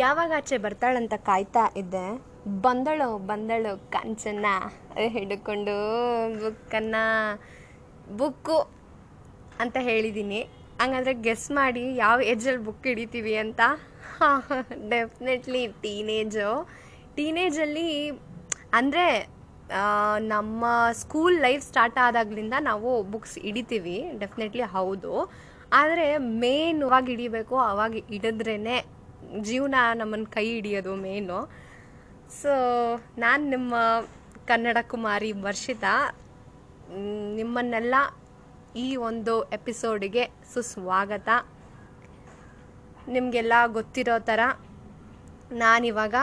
ಯಾವಾಗ ಆಚೆ ಬರ್ತಾಳಂತ ಕಾಯ್ತಾ ಇದ್ದೆ. ಬಂದಳು ಬಂದಳು ಕಾಂಚನ ಹಿಡ್ಕೊಂಡು, ಬುಕ್ಕನ್ನು ಬುಕ್ಕು ಅಂತ ಹೇಳಿದ್ದೀನಿ ಹಂಗಂದ್ರೆ ಗೆಸ್ ಮಾಡಿ ಯಾವ ಏಜಲ್ಲಿ ಬುಕ್ ಹಿಡಿತೀವಿ ಅಂತ? ಡೆಫಿನೆಟ್ಲಿ ಟೀನೇಜು ಟೀನೇಜಲ್ಲಿ ಅಂದರೆ ನಮ್ಮ ಸ್ಕೂಲ್ ಲೈಫ್ ಸ್ಟಾರ್ಟ್ ಆದಾಗ್ಲಿಂದ ನಾವು ಬುಕ್ಸ್ ಹಿಡಿತೀವಿ. ಡೆಫಿನೆಟ್ಲಿ ಹೌದು. ಆದರೆ ಮೇನ್ ಅವಾಗ ಹಿಡಿಬೇಕು, ಅವಾಗ ಹಿಡಿದ್ರೇ ಜೀವನ ನಮ್ಮನ್ನು ಕೈ ಹಿಡಿಯೋದು ಮೇನು ಸೊ ನಾನು ನಿಮ್ಮ ಕನ್ನಡ ಕುಮಾರಿ ವರ್ಷಿತಾ. ನಿಮ್ಮನ್ನೆಲ್ಲ ಈ ಒಂದು ಎಪಿಸೋಡಿಗೆ ಸುಸ್ವಾಗತ. ನಿಮಗೆಲ್ಲ ಗೊತ್ತಿರೋ ಥರ ನಾನಿವಾಗ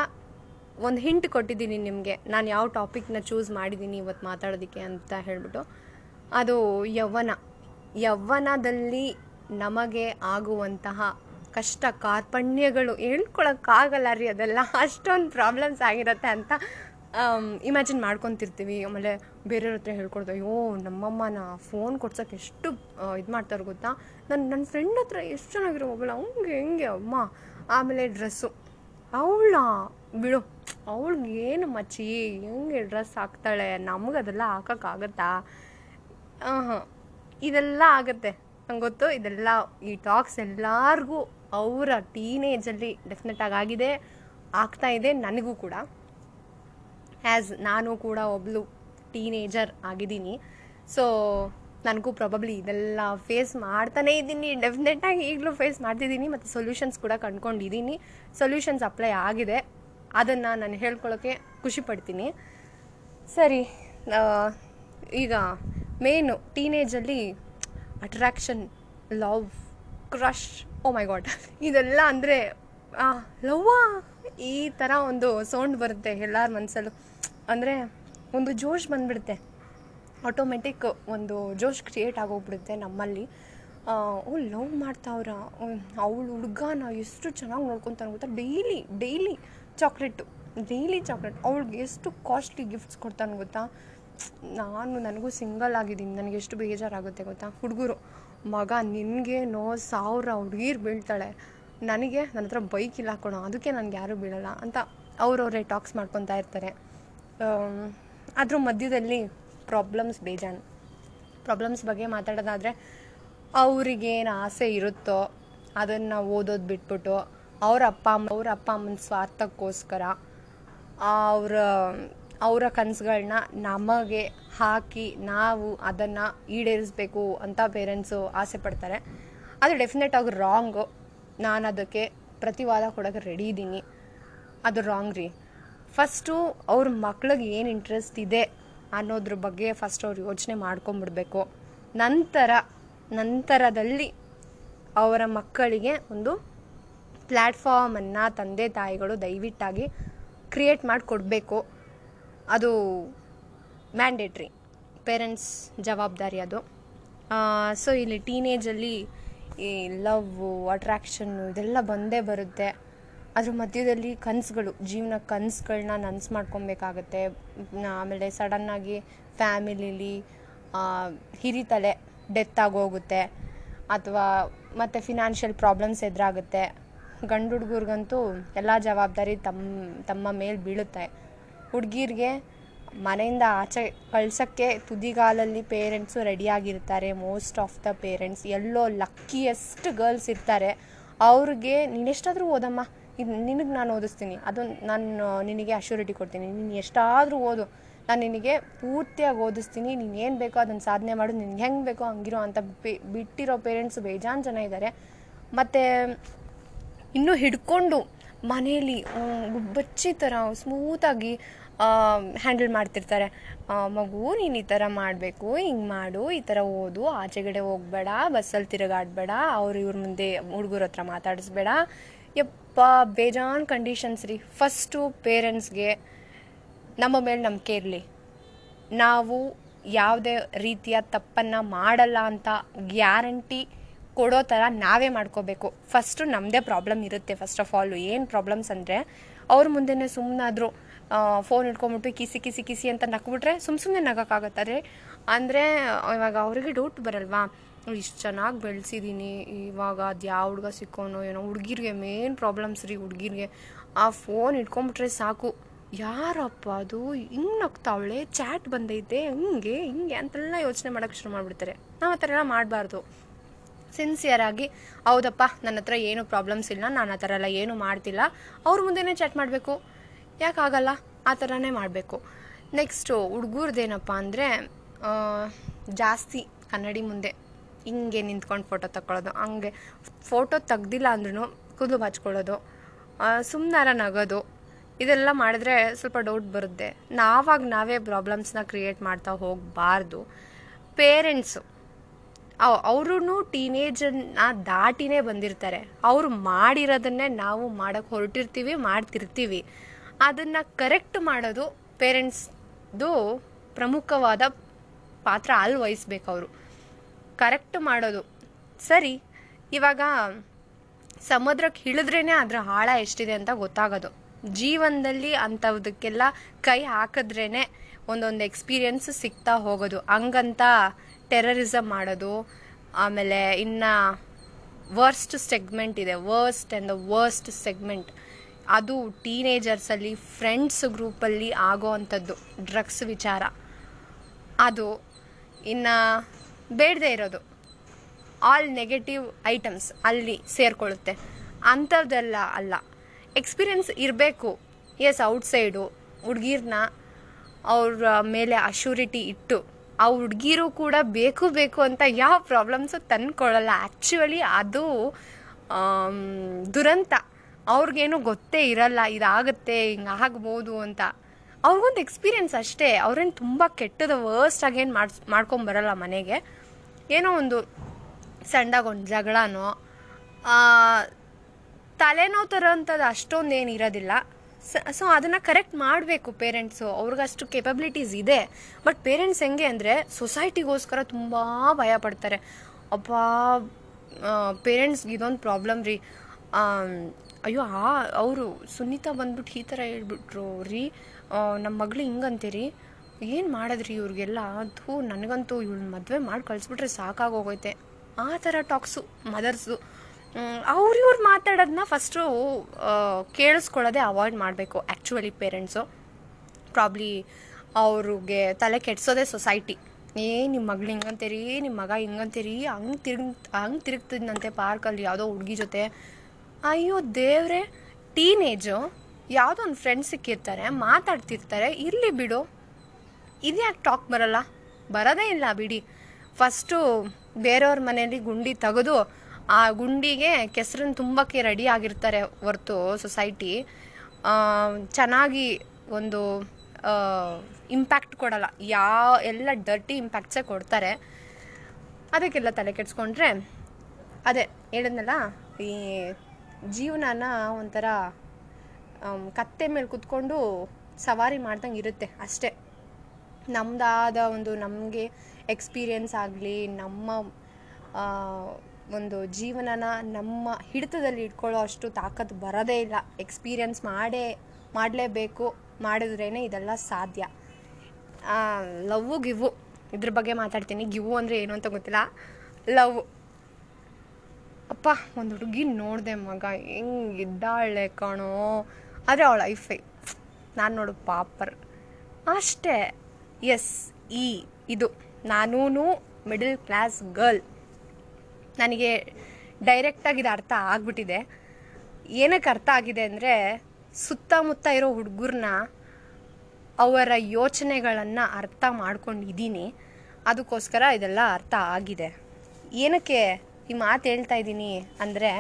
ಒಂದು ಹಿಂಟ್ ಕೊಟ್ಟಿದ್ದೀನಿ ನಿಮಗೆ. ನಾನು ಯಾವ ಟಾಪಿಕ್ನ ಚೂಸ್ ಮಾಡಿದ್ದೀನಿ ಇವತ್ತು ಮಾತಾಡೋದಕ್ಕೆ ಅಂತ ಹೇಳ್ಬಿಟ್ಟು. ಅದು ಯವ್ವನ. ಯವ್ವನದಲ್ಲಿ ನಮಗೆ ಆಗುವಂತಹ ಕಷ್ಟ ಕಾರ್ಪಣ್ಯಗಳು ಹೇಳ್ಕೊಳಕ್ಕಾಗಲ್ಲ ರೀ ಅದೆಲ್ಲ. ಅಷ್ಟೊಂದು ಪ್ರಾಬ್ಲಮ್ಸ್ ಆಗಿರುತ್ತೆ ಅಂತ ಇಮ್ಯಾಜಿನ್ ಮಾಡ್ಕೊತಿರ್ತೀವಿ. ಆಮೇಲೆ ಬೇರೆಯವ್ರ ಹತ್ರ ಹೇಳ್ಕೊಡ್ದು, ಅಯ್ಯೋ ನಮ್ಮಮ್ಮನ ಫೋನ್ ಕೊಡ್ಸೋಕೆ ಎಷ್ಟು ಇದು ಮಾಡ್ತಾರೆ ಗೊತ್ತಾ? ನನ್ನ ನನ್ನ ಫ್ರೆಂಡ್ ಹತ್ರ ಎಷ್ಟು ಚೆನ್ನಾಗಿರೋ ಮೊಬೈಲ್ ಹಂಗೆ ಹೆಂಗೆ, ಅಮ್ಮ, ಆಮೇಲೆ ಡ್ರೆಸ್ಸು ಅವಳ, ಬಿಡು, ಅವಳಿಗೆ ಏನು ಮಚ್ಚಿ, ಹೆಂಗೆ ಡ್ರೆಸ್ ಹಾಕ್ತಾಳೆ? ನಮಗೆ ಅದೆಲ್ಲ ಹಾಕೋಕ್ಕಾಗತ್ತಾ ಹಾಂ ಇದೆಲ್ಲ ಆಗುತ್ತೆ. ನಂಗೆ ಗೊತ್ತು, ಇದೆಲ್ಲ ಈ ಟಾಕ್ಸ್ ಎಲ್ಲರಿಗೂ ಅವರ ಟೀನೇಜಲ್ಲಿ ಡೆಫಿನೆಟಾಗಿ ಆಗಿದೆ, ಆಗ್ತಾ ಇದೆ ನನಗೂ ಕೂಡ. ಆ್ಯಸ್ ನಾನು ಕೂಡ ಒಬ್ಳು ಟೀನೇಜರ್ ಆಗಿದ್ದೀನಿ. ಸೊ ನನಗೂ ಪ್ರಾಬಬ್ಲಿ ಇದೆಲ್ಲ ಫೇಸ್ ಮಾಡ್ತಾನೇ ಇದ್ದೀನಿ. ಡೆಫಿನೆಟಾಗಿ ಈಗಲೂ ಫೇಸ್ ಮಾಡ್ತಿದ್ದೀನಿ ಮತ್ತು ಸೊಲ್ಯೂಷನ್ಸ್ ಕೂಡ ಕಂಡ್ಕೊಂಡಿದ್ದೀನಿ. ಸೊಲ್ಯೂಷನ್ಸ್ ಅಪ್ಲೈ ಆಗಿದೆ. ಅದನ್ನು ನಾನು ಹೇಳ್ಕೊಳ್ಳೋಕ್ಕೆ ಖುಷಿ ಪಡ್ತೀನಿ. ಸರಿ ಈಗ main ಟೀನೇಜಲ್ಲಿ attraction love crush oh my god ಇದೆಲ್ಲ ಅಂದರೆ ಲವ್ವಾ. ಈ ಥರ ಒಂದು ಸೌಂಡ್ ಬರುತ್ತೆ ಎಲ್ಲರ ಮನಸ್ಸಲ್ಲೂ ಅಂದರೆ ಒಂದು ಜೋಶ್ ಬಂದ್ಬಿಡುತ್ತೆ. ಆಟೋಮೆಟಿಕ್ ಒಂದು ಜೋಶ್ ಕ್ರಿಯೇಟ್ ಆಗೋಗ್ಬಿಡುತ್ತೆ ನಮ್ಮಲ್ಲಿ. ಓ, ಲವ್ ಮಾಡ್ತಾವ್ರ. ಅವಳು ಹುಡುಗನ ಎಷ್ಟು ಚೆನ್ನಾಗಿ ನೋಡ್ಕೊತಾನೆ ಗೊತ್ತಾ? Daily daily chocolate daily chocolate ಅವಳಿಗೆ ಎಷ್ಟು ಕಾಸ್ಟ್ಲಿ ಗಿಫ್ಟ್ಸ್ ಕೊಡ್ತಾನೆ ಗೊತ್ತಾ? ನಾನು ನನಗೂ ಸಿಂಗಲ್ ಆಗಿದ್ದೀನಿ. ನನಗೆ ಎಷ್ಟು ಬೇಜಾರಾಗುತ್ತೆ ಗೊತ್ತಾ? ಹುಡುಗರು, ಮಗ ನಿನಗೇನೋ ಸಾವಿರ ಹುಡುಗೀರು ಬೀಳ್ತಾಳೆ. ನನಗೆ ನನ್ನ ಹತ್ರ ಬೈಕ್ ಇಲ್ಲ ಹಾಕೋಣ ಅದಕ್ಕೆ ನನಗೆ ಯಾರೂ ಬೀಳಲ್ಲ ಅಂತ ಅವ್ರವರೇ ಟಾಕ್ಸ್ ಮಾಡ್ಕೊತಾ ಇರ್ತಾರೆ. ಅದ್ರ ಮಧ್ಯದಲ್ಲಿ ಪ್ರಾಬ್ಲಮ್ಸ್ ಬೇಜಾನ್. ಪ್ರಾಬ್ಲಮ್ಸ್ ಬಗ್ಗೆ ಮಾತಾಡೋದಾದರೆ ಅವ್ರಿಗೇನು ಆಸೆ ಇರುತ್ತೋ ಅದನ್ನು ಓದೋದು ಬಿಟ್ಬಿಟ್ಟು ಅವ್ರ ಅಪ್ಪ ಅಮ್ಮ ಅವ್ರ ಅಪ್ಪ ಅಮ್ಮನ ಸ್ವಾರ್ಥಕ್ಕೋಸ್ಕರ ಅವರ ಅವರ ಕನಸುಗಳನ್ನ ನಮಗೆ ಹಾಕಿ ನಾವು ಅದನ್ನು ಈಡೇರಿಸಬೇಕು ಅಂತ ಪೇರೆಂಟ್ಸು ಆಸೆ ಪಡ್ತಾರೆ. ಅದು ಡೆಫಿನೆಟ್ ಆಗಿ ರಾಂಗು ನಾನು ಅದಕ್ಕೆ ಪ್ರತಿವಾದ ಕೊಡೋಕೆ ರೆಡಿ ಇದ್ದೀನಿ. ಅದು ರಾಂಗ್ ರೀ. ಫಸ್ಟು ಅವ್ರ ಮಕ್ಳಿಗೆ ಏನು ಇಂಟ್ರೆಸ್ಟ್ ಇದೆ ಅನ್ನೋದ್ರ ಬಗ್ಗೆ ಫಸ್ಟ್ ಅವ್ರು ಯೋಚನೆ ಮಾಡ್ಕೊಂಬಿಡ್ಬೇಕು. ನಂತರ, ನಂತರದಲ್ಲಿ ಅವರ ಮಕ್ಕಳಿಗೆ ಒಂದು ಪ್ಲ್ಯಾಟ್ಫಾರ್ಮನ್ನು ತಂದೆ ತಾಯಿಗಳು ದಯವಿಟ್ಟಾಗಿ ಕ್ರಿಯೇಟ್ ಮಾಡಿ ಕೊಡಬೇಕು ಅದು ಮ್ಯಾಂಡೇಟ್ರಿ ಪೇರೆಂಟ್ಸ್ ಜವಾಬ್ದಾರಿ ಅದು. ಸೊ ಇಲ್ಲಿ ಟೀನೇಜಲ್ಲಿ ಈ ಲವ್ವು ಅಟ್ರ್ಯಾಕ್ಷನ್ನು ಇದೆಲ್ಲ ಬಂದೇ ಬರುತ್ತೆ. ಅದ್ರ ಮಧ್ಯದಲ್ಲಿ ಕನಸುಗಳು, ಜೀವನ ಕನಸುಗಳನ್ನ ನನಸು ಮಾಡ್ಕೊಬೇಕಾಗತ್ತೆ. ಆಮೇಲೆ ಸಡನ್ನಾಗಿ ಫ್ಯಾಮಿಲಿಲಿ ಹಿರಿತಲೆ ಡೆತ್ ಆಗೋಗುತ್ತೆ. ಅಥವಾ ಮತ್ತು ಫಿನಾನ್ಷಿಯಲ್ ಪ್ರಾಬ್ಲಮ್ಸ್ ಎದುರಾಗುತ್ತೆ. ಗಂಡು ಹುಡುಗರಿಗಂತೂ ಎಲ್ಲ ಜವಾಬ್ದಾರಿ ತಮ್ಮ ತಮ್ಮ ಮೇಲೆ ಬೀಳುತ್ತೆ. ಹುಡುಗಿರಿಗೆ ಮನೆಯಿಂದ ಆಚೆ ಕಳ್ಸೋಕ್ಕೆ ತುದಿಗಾಲಲ್ಲಿ ಪೇರೆಂಟ್ಸು ರೆಡಿಯಾಗಿರ್ತಾರೆ. ಮೋಸ್ಟ್ ಆಫ್ ದ ಪೇರೆಂಟ್ಸ್ ಎಲ್ಲೋ ಲಕ್ಕಿಯೆಸ್ಟ್ ಗರ್ಲ್ಸ್ ಇರ್ತಾರೆ. ಅವ್ರಿಗೆ, ನೀನೆಷ್ಟಾದರೂ ಓದಮ್ಮ. ಇದು ನಿನಗೆ ನಾನು ಓದಿಸ್ತೀನಿ. ಅದು ನಾನು, ನಿನಗೆ ಅಶ್ಯೂರಿಟಿ ಕೊಡ್ತೀನಿ. ನೀನು ಎಷ್ಟಾದರೂ ಓದು. ನಾನು ನಿನಗೆ ಪೂರ್ತಿಯಾಗಿ ಓದಿಸ್ತೀನಿ. ನೀನು ಏನು ಬೇಕೋ ಅದನ್ನು ಸಾಧನೆ ಮಾಡು. ನಿನಗೆ ಹೆಂಗೆ ಬೇಕೋ ಹಂಗಿರೋ ಅಂತ ಬಿಟ್ಟಿರೋ ಪೇರೆಂಟ್ಸ್ ಬೇಜಾನ್ ಜನ ಇದ್ದಾರೆ ಮತ್ತು, ಇನ್ನೂ ಹಿಡ್ಕೊಂಡು ಮನೇಲಿ ಆ, ಗುಬ್ಬಚ್ಚಿ ಥರ ಸ್ಮೂತಾಗಿ ಹ್ಯಾಂಡಲ್ ಮಾಡ್ತಿರ್ತಾರೆ. ಮಗು ನೀನು ಈ ಥರ ಮಾಡಬೇಕು ಹಿಂಗೆ ಮಾಡು ಈ ಥರ ಓದು ಆಚೆಗಡೆ ಹೋಗ್ಬೇಡ ಬಸ್ಸಲ್ಲಿ ತಿರುಗಾಡಬೇಡ ಅವ್ರು ಇವ್ರ ಮುಂದೆ ಹುಡುಗರ ಹತ್ರ ಮಾತಾಡಿಸ್ಬೇಡ. ಯಪ್ಪ ಬೇಜಾನ್ ಕಂಡೀಷನ್ಸ್ ರೀ. ಫಸ್ಟು ಪೇರೆಂಟ್ಸ್ಗೆ ನಮ್ಮ ಮೇಲೆ ನಂಬಿಕೆ ಇರಲಿ. ನಾವು ಯಾವುದೇ ರೀತಿಯ ತಪ್ಪನ್ನು ಮಾಡಲ್ಲ ಅಂತ ಗ್ಯಾರಂಟಿ ಕೊಡೋ ಥರ ನಾವೇ ಮಾಡ್ಕೋಬೇಕು. ಫಸ್ಟು ನಮ್ಮದೇ ಪ್ರಾಬ್ಲಮ್ ಇರುತ್ತೆ ಫಸ್ಟ್ ಆಫ್ ಆಲ್ ಏನು ಪ್ರಾಬ್ಲಮ್ಸ್ ಅಂದರೆ ಅವ್ರ ಮುಂದೆನೇ ಸುಮ್ಮನಾದರೂ ಫೋನ್ ಇಟ್ಕೊಂಬಿಟ್ಟು ಕಿಸಿ ಕಿಸಿ ಕಿಸಿ ಅಂತ ನಕ್ಬಿಟ್ರೆ ಸುಮ್ಮ ಸುಮ್ಮನೆ ನಗೋಕ್ಕಾಗತ್ತಾರೆ. ಅಂದರೆ, ಇವಾಗ ಅವರಿಗೆ ಡೌಟ್ ಬರಲ್ವಾ? ಇಷ್ಟು ಚೆನ್ನಾಗಿ ಬೆಳೆಸಿದ್ದೀನಿ ಇವಾಗ ಅದು ಯಾವ ಹುಡುಗ ಸಿಕ್ಕೋನೋ ಏನೋ ಹುಡುಗಿರಿಗೆ ಮೇನ್ ಪ್ರಾಬ್ಲಮ್ಸ್ ರೀ ಹುಡುಗಿರಿಗೆ. ಆ ಫೋನ್ ಇಟ್ಕೊಂಬಿಟ್ರೆ ಸಾಕು. ಯಾರಪ್ಪ ಅದು? ಹಿಂಗೆ ನಗ್ತಾವಳೆ? ಚಾಟ್ ಬಂದೈತೆ. ಹಿಂಗೆ ಹಿಂಗೆ ಅಂತೆಲ್ಲ ಯೋಚನೆ ಮಾಡೋಕ್ಕೆ ಶುರು ಮಾಡಿಬಿಡ್ತಾರೆ. ನಾವು ಆ ಥರ ಎಲ್ಲ ಮಾಡಬಾರ್ದು. ಸಿನ್ಸಿಯರಾಗಿ ಹೌದಪ್ಪ, ನನ್ನ ಹತ್ರ ಏನು ಪ್ರಾಬ್ಲಮ್ಸ್ ಇಲ್ಲ, ನಾನು ಆ ಥರ ಎಲ್ಲ ಏನು ಮಾಡ್ತಿಲ್ಲ. ಅವ್ರ ಮುಂದೆನೇ ಚಾಟ್ ಮಾಡಬೇಕು. ಯಾಕಾಗಲ್ಲ ಆ ಥರನೇ ಮಾಡಬೇಕು. ನೆಕ್ಸ್ಟು ಹುಡುಗರ್ದೇನಪ್ಪ ಅಂದರೆ ಜಾಸ್ತಿ ಕನ್ನಡಿ ಮುಂದೆ ಹಿಂಗೆ ನಿಂತ್ಕೊಂಡು ಫೋಟೋ ತಗೊಳ್ಳೋದು ಹಂಗೆ ಫೋಟೋ ತೆಗ್ದಿಲ್ಲ ಅಂದ್ರೂ ಕೂದಲು ಬಾಚ್ಕೊಳ್ಳೋದು ಸುಮ್ಮನಾರ ನಗೋದು, ಇದೆಲ್ಲ ಮಾಡಿದ್ರೆ ಸ್ವಲ್ಪ ಡೌಟ್ ಬರುತ್ತೆ. ನಾವಾಗ ನಾವೇ ಪ್ರಾಬ್ಲಮ್ಸ್ನ ಕ್ರಿಯೇಟ್ ಮಾಡ್ತಾ ಹೋಗಬಾರ್ದು. ಪೇರೆಂಟ್ಸು ಅವರು ಟೀನೇಜನ್ನ ದಾಟಿನೇ ಬಂದಿರ್ತಾರೆ. ಅವರು ಮಾಡಿರೋದನ್ನೇ ನಾವು ಮಾಡೋಕ್ಕೆ ಹೊರಟಿರ್ತೀವಿ, ಮಾಡ್ತಿರ್ತೀವಿ. ಅದನ್ನು ಕರೆಕ್ಟ್ ಮಾಡೋದು ಪೇರೆಂಟ್ಸ್ದು ಪ್ರಮುಖವಾದ ಪಾತ್ರ ಅಲ್ಲಿ ವಹಿಸ್ಬೇಕು ಅವರು. ಕರೆಕ್ಟ್ ಮಾಡೋದು. ಸರಿ, ಇವಾಗ ಸಮುದ್ರಕ್ಕೆ ಇಳಿದ್ರೇ ಅದರ ಆಳ ಎಷ್ಟಿದೆ ಅಂತ ಗೊತ್ತಾಗೋದು. ಜೀವನದಲ್ಲಿ ಅಂಥದಕ್ಕೆಲ್ಲ ಕೈ ಹಾಕಿದ್ರೇ ಒಂದೊಂದು ಎಕ್ಸ್ಪೀರಿಯನ್ಸ್ ಸಿಗ್ತಾ ಹೋಗೋದು. ಹಂಗಂತ ಟೆರರಿಸಮ್ ಮಾಡೋದು, ಆಮೇಲೆ ಇನ್ನು ವರ್ಸ್ಟ್ ಸೆಗ್ಮೆಂಟ್ ಇದೆ. Worst and the worst segment ಅದು ಟೀನೇಜರ್ಸಲ್ಲಿ ಫ್ರೆಂಡ್ಸ್ ಗ್ರೂಪಲ್ಲಿ ಆಗೋ ಅಂಥದ್ದು ಡ್ರಗ್ಸ್ ವಿಚಾರ. ಅದು ಇನ್ನು ಬೇಡದೇ ಇರೋದು. ಆಲ್ ನೆಗೆಟಿವ್ ಐಟಮ್ಸ್ ಅಲ್ಲಿ ಸೇರಿಕೊಳ್ಳುತ್ತೆ. ಅಂಥದ್ದೆಲ್ಲ ಅಲ್ಲ. ಎಕ್ಸ್ಪೀರಿಯನ್ಸ್ ಇರಬೇಕು. ಎಸ್ ಔಟ್ಸೈಡು ಹುಡುಗೀರ್ನ ಅವ್ರ ಮೇಲೆ ಅಶ್ಯೂರಿಟಿ ಇಟ್ಟು. ಆ ಹುಡುಗಿರು ಕೂಡ ಬೇಕು ಬೇಕು ಅಂತ ಯಾವ ಪ್ರಾಬ್ಲಮ್ಸು ತಂದ್ಕೊಳ್ಳಲ್ಲ ಆ್ಯಕ್ಚುಲಿ ಅದು ದುರಂತ. ಅವ್ರಿಗೇನು ಗೊತ್ತೇ ಇರಲ್ಲ, ಇದಾಗುತ್ತೆ, ಹಿಂಗೆ ಆಗ್ಬೋದು ಅಂತ. ಅವ್ರಿಗೊಂದು ಎಕ್ಸ್ಪೀರಿಯೆನ್ಸ್ ಅಷ್ಟೇ. ಅವ್ರೇನು ತುಂಬ ಕೆಟ್ಟದ ವರ್ಸ್ಟ್ ಆಗೇನು ಮಾಡ್ಸ್, ಮಾಡ್ಕೊಂಬರಲ್ಲ ಮನೆಗೆ. ಏನೋ ಒಂದು ಸಣ್ಣದಾಗ ಜಗಳನೋ ತಲೆನೋವು ತರೋಂಥದ್ದು ಅಷ್ಟೊಂದು ಏನು ಇರೋದಿಲ್ಲ ಸೊ ಅದನ್ನು ಕರೆಕ್ಟ್ ಮಾಡಬೇಕು ಪೇರೆಂಟ್ಸು ಅವ್ರಿಗಷ್ಟು ಕೇಪಬಿಲಿಟೀಸ್ ಇದೆ. ಬಟ್ ಪೇರೆಂಟ್ಸ್ ಹೆಂಗೆ ಅಂದರೆ ಸೊಸೈಟಿಗೋಸ್ಕರ ತುಂಬ ಭಯ ಪಡ್ತಾರೆ. ಅಪ್ಪ ಪೇರೆಂಟ್ಸ್ಗೆ ಇದೊಂದು ಪ್ರಾಬ್ಲಮ್ ರೀ. ಅಯ್ಯೋ, ಆ, ಅವರು ಸುನೀತಾ ಬಂದ್ಬಿಟ್ಟು ಈ ಥರ ಹೇಳ್ಬಿಟ್ರು ರೀ. ನಮ್ಮ ಮಗಳು ಹಿಂಗಂತೀರಿ. ಏನು ಮಾಡಿದ್ರಿ ಇವ್ರಿಗೆಲ್ಲ? ಅದು ನನಗಂತೂ ಇವಳು ಮದುವೆ ಮಾಡಿ ಕಳಿಸ್ಬಿಟ್ರೆ ಸಾಕಾಗೋಗೈತೆ ಆ ಥರ ಟಾಕ್ಸು ಮದರ್ಸು ಅವ್ರು ಇವ್ರು ಮಾತಾಡೋದನ್ನ ಫಸ್ಟು ಕೇಳಿಸ್ಕೊಳ್ಳೋದೇ ಅವಾಯ್ಡ್ ಮಾಡಬೇಕು ಆ್ಯಕ್ಚುಲಿ ಪೇರೆಂಟ್ಸು ಪ್ರಾಬ್ಲಿ ಅವ್ರಿಗೆ ತಲೆ ಕೆಡ್ಸೋದೇ ಸೊಸೈಟಿ ಏ ನಿಮ್ಮ ಮಗಳು ಹಿಂಗಂತೀರಿ ನಿಮ್ಮ ಮಗ ಹಿಂಗಂತೀರಿ, ಹಂಗೆ ತಿರುಗ್, ಹಂಗೆ ತಿರುಗ್ತಿದ್ನಂತೆ ಪಾರ್ಕಲ್ಲಿ ಯಾವುದೋ ಹುಡುಗಿ ಜೊತೆ. ಅಯ್ಯೋ ದೇವ್ರೆ ಟೀನೇಜು ಯಾವುದೋ ಒಂದು ಫ್ರೆಂಡ್ ಸಿಕ್ಕಿರ್ತಾರೆ, ಮಾತಾಡ್ತಿರ್ತಾರೆ, ಇರಲಿ ಬಿಡು. ಇದ್ಯಾಕೆ ಟಾಕ್ ಬರಲ್ಲ? ಬರೋದೇ ಇಲ್ಲ ಬಿಡಿ. ಫಸ್ಟು ಬೇರೆಯವ್ರ ಮನೆಯಲ್ಲಿ ಗುಂಡಿ ತೆಗೆದು ಆ ಗುಂಡಿಗೆ ಕೆಸರನ್ನು ತುಂಬಕ್ಕೆ ರೆಡಿ ಆಗಿರ್ತಾರೆ ಹೊರ್ತು ಸೊಸೈಟಿ ಚೆನ್ನಾಗಿ ಒಂದು ಇಂಪ್ಯಾಕ್ಟ್ ಕೊಡಲ್ಲ. ಯಾ, ಎಲ್ಲ ಡರ್ಟಿ ಇಂಪ್ಯಾಕ್ಟ್ಸೇ ಕೊಡ್ತಾರೆ. ಅದಕ್ಕೆಲ್ಲ ತಲೆ ಕೆಡಿಸ್ಕೊಂಡ್ರೆ, ಅದೇ ಹೇಳಿದ್ನಲ್ಲ, ಈ ಜೀವನನ ಒಂಥರ ಕತ್ತೆ ಮೇಲೆ ಕುತ್ಕೊಂಡು ಸವಾರಿ ಮಾಡ್ದಂಗೆ ಇರುತ್ತೆ ಅಷ್ಟೇ. ನಮ್ಮದಾದ ಒಂದು ನಮಗೆ ಎಕ್ಸ್ಪೀರಿಯನ್ಸ್ ಆಗಲಿ, ನಮ್ಮ ಒಂದು ಜೀವನನ ನಮ್ಮ ಹಿಡಿತದಲ್ಲಿ ಇಟ್ಕೊಳ್ಳೋ ಅಷ್ಟು ತಾಕತ್ತು ಬರೋದೇ ಇಲ್ಲ. ಎಕ್ಸ್ಪೀರಿಯನ್ಸ್ ಮಾಡೇ, ಮಾಡಲೇಬೇಕು. ಮಾಡಿದ್ರೇ ಇದೆಲ್ಲ ಸಾಧ್ಯ. ಲವ್, ಗಿವು ಇದ್ರ ಬಗ್ಗೆ ಮಾತಾಡ್ತೀನಿ. ಗಿವು ಅಂದರೆ ಏನು ಅಂತ ಗೊತ್ತಿಲ್ಲ. ಲವ್. ಅಪ್ಪ, ಒಂದು ಹುಡುಗಿ ನೋಡಿದೆ ಮಗ. ಹೆಂಗಿದ್ದಾಳೆ ಕಣೋ. ಆದರೆ ಅವಳ ಲೈಫೇ ನಾನು ನೋಡು, ಪಾಪರ್. ಅಷ್ಟೇ. ಎಸ್ ಈ, ಇದು. ನಾನೂ ಮಿಡಲ್ ಕ್ಲಾಸ್ ಗರ್ಲ್ ನನಗೆ ಡೈರೆಕ್ಟಾಗಿ ಇದು ಅರ್ಥ ಆಗ್ಬಿಟ್ಟಿದೆ. ಏನಕ್ಕೆ ಅರ್ಥ ಆಗಿದೆ ಅಂದರೆ ಸುತ್ತಮುತ್ತ ಇರೋ ಹುಡುಗರನ್ನ ಅವರ ಯೋಚನೆಗಳನ್ನು ಅರ್ಥ ಮಾಡ್ಕೊಂಡಿದ್ದೀನಿ. ಅದಕ್ಕೋಸ್ಕರ ಇದೆಲ್ಲ ಅರ್ಥ ಆಗಿದೆ. ಏನಕ್ಕೆ ಈ ಮಾತು ಹೇಳ್ತಾ ಇದ್ದೀನಿ ಅಂದರೆ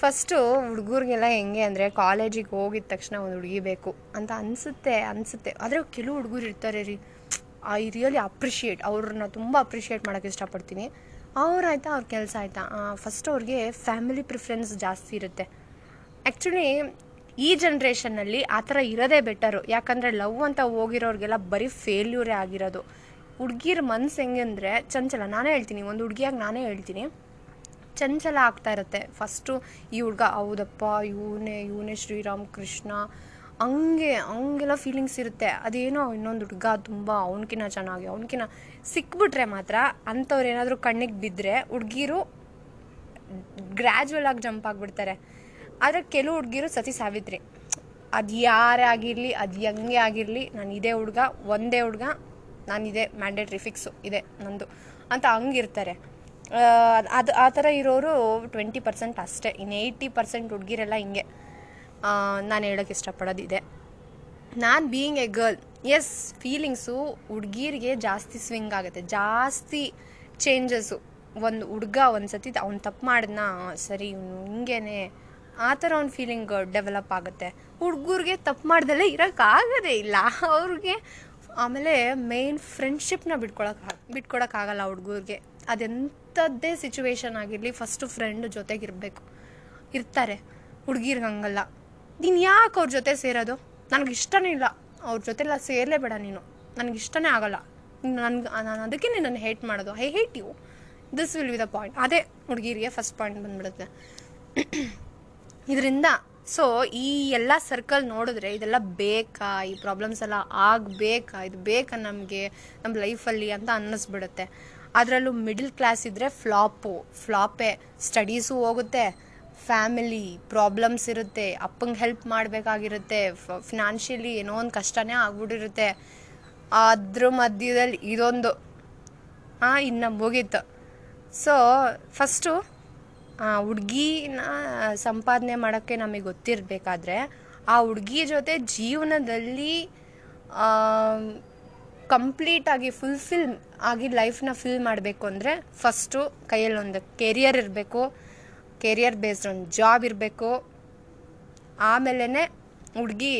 ಫಸ್ಟು ಹುಡುಗರಿಗೆಲ್ಲ ಹೆಂಗೆ ಅಂದರೆ ಕಾಲೇಜಿಗೆ ಹೋಗಿದ ತಕ್ಷಣ ಒಂದು ಹುಡುಗಿ ಬೇಕು ಅಂತ ಅನಿಸುತ್ತೆ ಅನಿಸುತ್ತೆ. ಆದರೆ ಕೆಲವು ಹುಡುಗರು ಇರ್ತಾರೆ ರೀ. ಐ ರಿಯಲಿ ಅಪ್ರಿಷಿಯೇಟ್ ಅವ್ರನ್ನ ತುಂಬ ಅಪ್ರಿಷಿಯೇಟ್ ಮಾಡೋಕ್ಕೆ ಇಷ್ಟಪಡ್ತೀನಿ. ಅವ್ರಾಯ್ತಾ, ಅವ್ರ ಕೆಲಸ ಆಯಿತಾ? ಫಸ್ಟ್ ಅವ್ರಿಗೆ ಫ್ಯಾಮಿಲಿ ಪ್ರಿಫರೆನ್ಸ್ ಜಾಸ್ತಿ ಇರುತ್ತೆ. ಆ್ಯಕ್ಚುಲಿ ಈ ಜನ್ರೇಷನ್ನಲ್ಲಿ ಆ ಥರ ಇರೋದೇ ಬೆಟರು ಯಾಕಂದರೆ ಲವ್ ಅಂತ ಹೋಗಿರೋರಿಗೆಲ್ಲ ಬರೀ ಫೇಲ್ಯೂರೇ ಆಗಿರೋದು. ಹುಡ್ಗಿರ ಮನ್ಸು ಹೆಂಗೆ ಅಂದರೆ, ಚಂಚಲ, ನಾನೇ ಹೇಳ್ತೀನಿ, ಒಂದು ಹುಡುಗಿಯಾಗಿ ನಾನೇ ಹೇಳ್ತೀನಿ. ಚಂಚಲ ಆಗ್ತಾ ಇರುತ್ತೆ. ಫಸ್ಟು ಈ ಹುಡುಗ, ಹೌದಪ್ಪ, ಇವನೇ ಇವನೇ ಶ್ರೀರಾಮ್, ಕೃಷ್ಣ ಹಂಗೆ, ಹಂಗೆಲ್ಲ ಫೀಲಿಂಗ್ಸ್ ಇರುತ್ತೆ. ಅದೇನೋ ಇನ್ನೊಂದು ಹುಡುಗ ತುಂಬ ಅವನಕಿನ ಚೆನ್ನಾಗಿ ಅವನಕಿನ ಸಿಕ್ಬಿಟ್ರೆ ಮಾತ್ರ ಅಂಥವ್ರು ಏನಾದರೂ ಕಣ್ಣಿಗೆ ಬಿದ್ದರೆ ಹುಡುಗಿರು ಗ್ರ್ಯಾಜುವಲ್ ಆಗಿ ಜಂಪ್ ಆಗಿಬಿಡ್ತಾರೆ. ಆದರೆ ಕೆಲವು ಹುಡುಗಿರು ಸತಿ ಸಾವಿತ್ರಿ. ಅದು ಯಾರೇ ಆಗಿರಲಿ, ಅದು ಹೆಂಗೆ ಆಗಿರಲಿ, ನಾನು ಇದೇ ಹುಡುಗ, ಒಂದೇ ಹುಡುಗ, ನಾನು ಇದೇ ಮ್ಯಾಂಡೇಟ್ರಿ ಫಿಕ್ಸು ಇದೆ ನಂದು ಅಂತ ಹಂಗಿರ್ತಾರೆ. ಅದು, ಆ ಥರ ಇರೋರು ಟ್ವೆಂಟಿ ಪರ್ಸೆಂಟ್ ಅಷ್ಟೇ. ಇನ್ನು ಏಯ್ಟಿ ಪರ್ಸೆಂಟ್ ಹುಡುಗಿರೆಲ್ಲ ಹಿಂಗೆ. ನಾನು ಹೇಳೋಕ್ಕೆ ಇಷ್ಟಪಡೋದಿದೆ. ನಾನು being a girl as feelings ಹುಡ್ಗೀರಿಗೆ ಜಾಸ್ತಿ ಸ್ವಿಂಗ್ ಆಗುತ್ತೆ. ಜಾಸ್ತಿ ಚೇಂಜಸ್ಸು ಒಂದು ಹುಡುಗ ಒಂದು ಸತಿ ಅವ್ನು ತಪ್ಪು ಮಾಡಿದ್ನ ಸರಿ, ಇವನು ಹಿಂಗೇನೆ, ಆ ಥರ ಒಂದು ಫೀಲಿಂಗ್ ಡೆವಲಪ್ ಆಗುತ್ತೆ. ಹುಡುಗರಿಗೆ ತಪ್ಪು ಮಾಡ್ದಲ್ಲೇ ಇರೋಕ್ಕಾಗೋದೇ ಇಲ್ಲ. ಅವ್ರಿಗೆ ಆಮೇಲೆ ಮೇನ್ ಫ್ರೆಂಡ್ಶಿಪ್ನ ಬಿಟ್ಕೊಳಕ್ಕೆ ಬಿಟ್ಕೊಡೋಕ್ಕಾಗಲ್ಲ ಹುಡುಗರಿಗೆ. ಅದೆಂಥದ್ದೇ ಸಿಚುವೇಶನ್ ಆಗಿರಲಿ ಫಸ್ಟು ಫ್ರೆಂಡ್ ಜೊತೆಗಿರಬೇಕು ಇರ್ತಾರೆ. ಹುಡುಗಿರ್ಗೆ ಹಂಗಲ್ಲ. ನೀನು ಯಾಕೆ ಅವ್ರ ಜೊತೆ ಸೇರೋದು? ನನಗೆ ಇಷ್ಟನೇ ಇಲ್ಲ. ಅವ್ರ ಜೊತೆಲ್ಲ ಸೇರಲೇಬೇಡ ನೀನು. ನನಗೆ ಇಷ್ಟನೇ ಆಗಲ್ಲ. ನನ್ಗೆ, ನಾನು ಅದಕ್ಕೆ ನಿನ್ನನ್ನು ಹೇಟ್ ಮಾಡೋದು. I hate you this will be the point ಅದೇ ಹುಡುಗಿರಿಗೆ ಫಸ್ಟ್ ಪಾಯಿಂಟ್ ಬಂದ್ಬಿಡುತ್ತೆ. ಇದರಿಂದ ಸೊ ಈ ಎಲ್ಲ ಸರ್ಕಲ್ ನೋಡಿದ್ರೆ ಇದೆಲ್ಲ ಬೇಕಾ? ಈ ಪ್ರಾಬ್ಲಮ್ಸ್ ಎಲ್ಲ ಆಗಬೇಕಾ? ಇದು ಬೇಕಾ ನಮಗೆ? ನಮ್ಮ ಲೈಫಲ್ಲಿ ಅಂತ ಅನ್ನಿಸ್ಬಿಡುತ್ತೆ. ಅದರಲ್ಲೂ ಮಿಡಲ್ ಕ್ಲಾಸ್ ಇದ್ದರೆ ಫ್ಲಾಪು ಫ್ಲಾಪೇ ಸ್ಟಡೀಸು ಹೋಗುತ್ತೆ. ಫ್ಯಾಮಿಲಿ ಪ್ರಾಬ್ಲಮ್ಸ್ ಇರುತ್ತೆ, ಅಪ್ಪಂಗೆ ಹೆಲ್ಪ್ ಮಾಡಬೇಕಾಗಿರುತ್ತೆ ಫಿನಾನ್ಷಿಯಲಿ ಏನೋ ಒಂದು ಕಷ್ಟನೇ ಆಗ್ಬಿಟ್ಟಿರುತ್ತೆ. ಅದ್ರ ಮಧ್ಯದಲ್ಲಿ ಇದೊಂದು ಹಾಂ ಇನ್ನು ಮುಗೀತು. ಸೊ ಫಸ್ಟು ಹುಡುಗಿನ ಸಂಪಾದನೆ ಮಾಡೋಕ್ಕೆ ನಮಗೆ ಗೊತ್ತಿರಬೇಕಾದ್ರೆ, ಆ ಹುಡುಗಿ ಜೊತೆ ಜೀವನದಲ್ಲಿ ಕಂಪ್ಲೀಟಾಗಿ ಫುಲ್ಫಿಲ್ ಆಗಿ ಲೈಫ್ನ ಫಿಲ್ ಮಾಡಬೇಕು ಅಂದರೆ ಫಸ್ಟು ಕೈಯಲ್ಲಿ ಒಂದು ಕೆರಿಯರ್ ಇರಬೇಕು. ಕೆರಿಯರ್ ಬೇಸ್ಡ್ ಒಂದು ಜಾಬ್ ಇರಬೇಕು. ಆಮೇಲೆ ಹುಡುಗಿ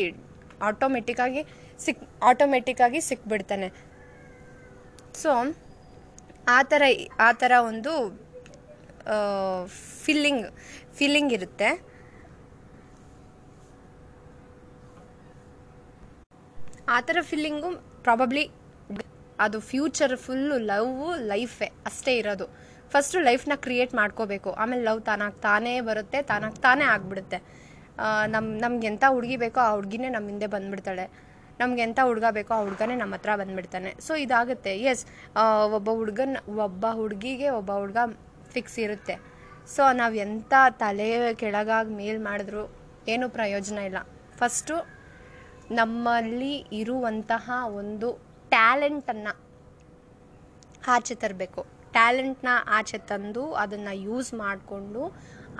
ಆಟೋಮೆಟಿಕ್ಕಾಗಿ ಸಿಕ್ ಆಟೋಮೆಟಿಕ್ಕಾಗಿ ಸಿಕ್ಬಿಡ್ತಾನೆ. ಸೊ ಆ ಥರ ಆ ಥರ ಒಂದು ಫೀಲಿಂಗ್ ಫೀಲಿಂಗ್ ಇರುತ್ತೆ. ಆ ಥರ ಫೀಲಿಂಗು ಪ್ರಾಬಬ್ಲಿ ಅದು ಫ್ಯೂಚರ್ ಫುಲ್ಲು ಲವ್ ಲೈಫೇ ಅಷ್ಟೇ ಇರೋದು. ಫಸ್ಟು ಲೈಫ್ನ ಕ್ರಿಯೇಟ್ ಮಾಡ್ಕೋಬೇಕು. ಆಮೇಲೆ ಲವ್ ತಾನಾಗಿ ತಾನೇ ಬರುತ್ತೆ, ತಾನಾಗಿ ತಾನೇ ಆಗಿಬಿಡುತ್ತೆ. ನಮ್ಮ ನಮ್ಗೆ ಎಂಥ ಹುಡುಗಿ ಬೇಕೋ ಆ ಹುಡುಗಿನೇ ನಮ್ಮ ಹಿಂದೆ ಬಂದ್ಬಿಡ್ತಾಳೆ. ನಮ್ಗೆ ಎಂಥ ಹುಡುಗ ಬೇಕೋ ಆ ಹುಡುಗನೇ ನಮ್ಮ ಹತ್ರ ಬಂದ್ಬಿಡ್ತಾನೆ. ಸೊ ಇದಾಗುತ್ತೆ. ಎಸ್ ಒಬ್ಬ ಹುಡುಗನ, ಒಬ್ಬ ಹುಡುಗಿಗೆ ಒಬ್ಬ ಹುಡುಗ ಫಿಕ್ಸ್ ಇರುತ್ತೆ. ಸೊ ನಾವು ಎಂಥ ತಲೆ ಕೆಳಗಾಗಿ ಮೇಲ್ ಮಾಡಿದ್ರು ಏನೂ ಪ್ರಯೋಜನ ಇಲ್ಲ. ಫಸ್ಟು ನಮ್ಮಲ್ಲಿ ಇರುವಂತಹ ಒಂದು ಟ್ಯಾಲೆಂಟನ್ನು ಆಚೆ ತರಬೇಕು. ಟ್ಯಾಲೆಂಟ್ನ ಆಚೆ ತಂದು ಅದನ್ನು ಯೂಸ್ ಮಾಡಿಕೊಂಡು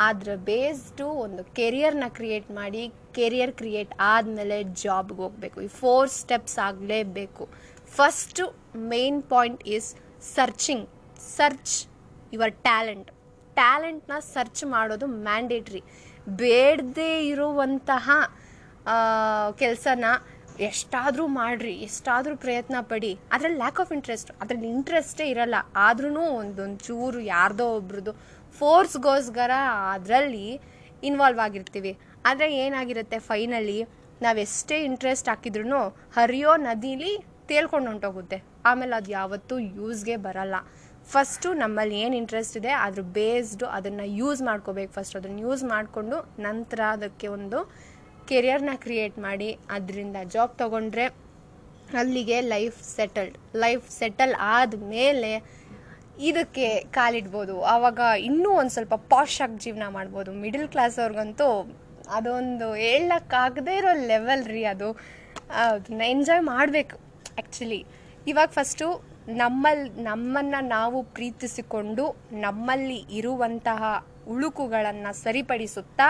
ಅದರ ಬೇಸ್ಡು ಒಂದು ಕೆರಿಯರ್ನ ಕ್ರಿಯೇಟ್ ಮಾಡಿ ಕೆರಿಯರ್ ಕ್ರಿಯೇಟ್ ಆದಮೇಲೆ ಜಾಬ್ಗೆ ಹೋಗಬೇಕು. ಈ ಫೋರ್ ಸ್ಟೆಪ್ಸ್ ಆಗಲೇಬೇಕು. First main point is searching search your talent ಟ್ಯಾಲೆಂಟ್ನ search ಮಾಡೋದು ಮ್ಯಾಂಡೇಟ್ರಿ ಬೇಡದೇ ಇರುವಂತಹ ಕೆಲಸನ ಎಷ್ಟಾದರೂ ಮಾಡಿರಿ, ಎಷ್ಟಾದರೂ ಪ್ರಯತ್ನ ಪಡಿ. ಅದ್ರಲ್ಲಿ ಲ್ಯಾಕ್ ಆಫ್ ಇಂಟ್ರೆಸ್ಟ್ ಅದ್ರಲ್ಲಿ ಇಂಟ್ರೆಸ್ಟೇ ಇರಲ್ಲ. ಆದ್ರೂ ಒಂದೊಂದು ಚೂರು ಯಾರ್ದೋ ಒಬ್ರದ್ದು ಫೋರ್ಸ್ಗೋಸ್ಕರ ಅದರಲ್ಲಿ ಇನ್ವಾಲ್ವ್ ಆಗಿರ್ತೀವಿ. ಆದರೆ ಏನಾಗಿರುತ್ತೆ ಫೈನಲಿ ನಾವೆಷ್ಟೇ ಇಂಟ್ರೆಸ್ಟ್ ಹಾಕಿದ್ರು ಹರಿಯೋ ನದಿಲಿ ತೇಲ್ಕೊಂಡು ಹೊಂಟೋಗುತ್ತೆ. ಆಮೇಲೆ ಅದು ಯಾವತ್ತೂ ಯೂಸ್ಗೆ ಬರಲ್ಲ. ಫಸ್ಟು ನಮ್ಮಲ್ಲಿ ಏನು ಇಂಟ್ರೆಸ್ಟ್ ಇದೆ, ಅದ್ರ ಬೇಸ್ಡು ಅದನ್ನು ಯೂಸ್ ಮಾಡ್ಕೋಬೇಕು ಫಸ್ಟ್ ಅದನ್ನು ಯೂಸ್ ಮಾಡಿಕೊಂಡು ನಂತರ ಅದಕ್ಕೆ ಒಂದು ಕೆರಿಯರ್ನ ಕ್ರಿಯೇಟ್ ಮಾಡಿ ಅದರಿಂದ ಜಾಬ್ ತಗೊಂಡ್ರೆ ಅಲ್ಲಿಗೆ ಲೈಫ್ ಸೆಟಲ್ಡ್, ಲೈಫ್ ಸೆಟಲ್ ಆದಮೇಲೆ ಇದಕ್ಕೆ ಕಾಲಿಡ್ಬೋದು. ಆವಾಗ ಇನ್ನೂ ಒಂದು ಸ್ವಲ್ಪ ಪಾಶ್ ಆಗಿ ಜೀವನ ಮಾಡ್ಬೋದು. ಮಿಡಲ್ ಕ್ಲಾಸ್ ಅವ್ರಿಗಂತೂ ಅದೊಂದು ಹೇಳಕ್ಕಾಗದೇ ಇರೋ ಲೆವೆಲ್ ರೀ ಅದು. ಅದನ್ನ ಎಂಜಾಯ್ ಮಾಡಬೇಕು ಆ್ಯಕ್ಚುಲಿ ಇವಾಗ ಫಸ್ಟು ನಮ್ಮಲ್ಲಿ ನಮ್ಮನ್ನು ನಾವು ಪ್ರೀತಿಸಿಕೊಂಡು ನಮ್ಮಲ್ಲಿ ಇರುವಂತಹ ಉಳುಕುಗಳನ್ನು ಸರಿಪಡಿಸುತ್ತಾ